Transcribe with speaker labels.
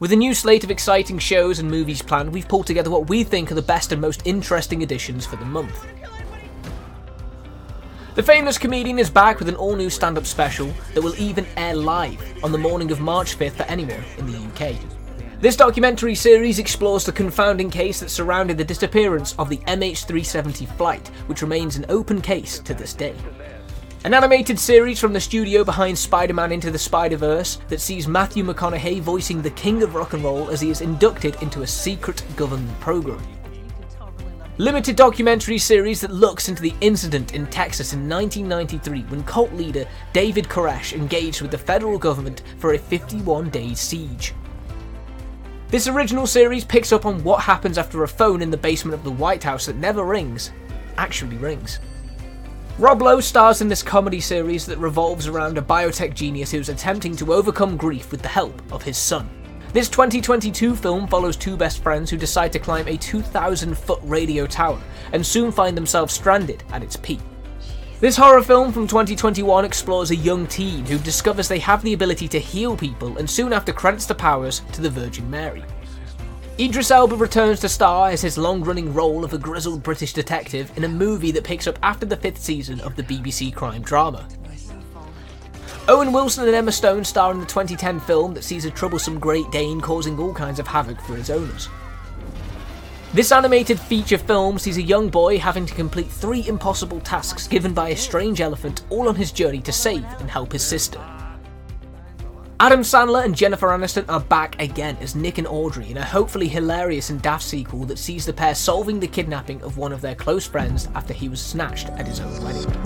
Speaker 1: With a new slate of exciting shows and movies planned, we've pulled together what we think are the best and most interesting additions for the month. The Famous Comedian is back with an all new stand up special that will even air live on the morning of March 5th for anyone in the UK. This documentary series explores the confounding case that surrounded the disappearance of the MH370 flight, which remains an open case to this day. An animated series from the studio behind Spider Man Into the Spider Verse that sees Matthew McConaughey voicing the king of rock and roll as he is inducted into a secret government program limited documentary series that looks into the incident in Texas in 1993 when cult leader David Koresh engaged with the federal government for a 51 day siege. This original series picks up on what happens after a phone in the basement of the White House that never rings actually rings. Rob Lowe stars in this comedy series that revolves around a biotech genius who's attempting to overcome grief with the help of his son. This 2022 film follows two best friends who decide to climb a 2,000 foot radio tower and soon find themselves stranded at its peak. This horror film from 2021 explores a young teen who discovers they have the ability to heal people and soon after credits the powers to the Virgin Mary. Idris Elba returns to star as his long running role of a grizzled British detective in a movie that picks up after the fifth season of the BBC crime drama. Owen Wilson and Emma Stone star in the 2010 film that sees a troublesome Great Dane causing all kinds of havoc for his owners. This animated feature film sees a young boy having to complete three impossible tasks given by a strange elephant all on his journey to save and help his sister. Adam Sandler and Jennifer Aniston are back again as Nick and Audrey in a hopefully hilarious and daft sequel that sees the pair solving the kidnapping of one of their close friends after he was snatched at his own wedding.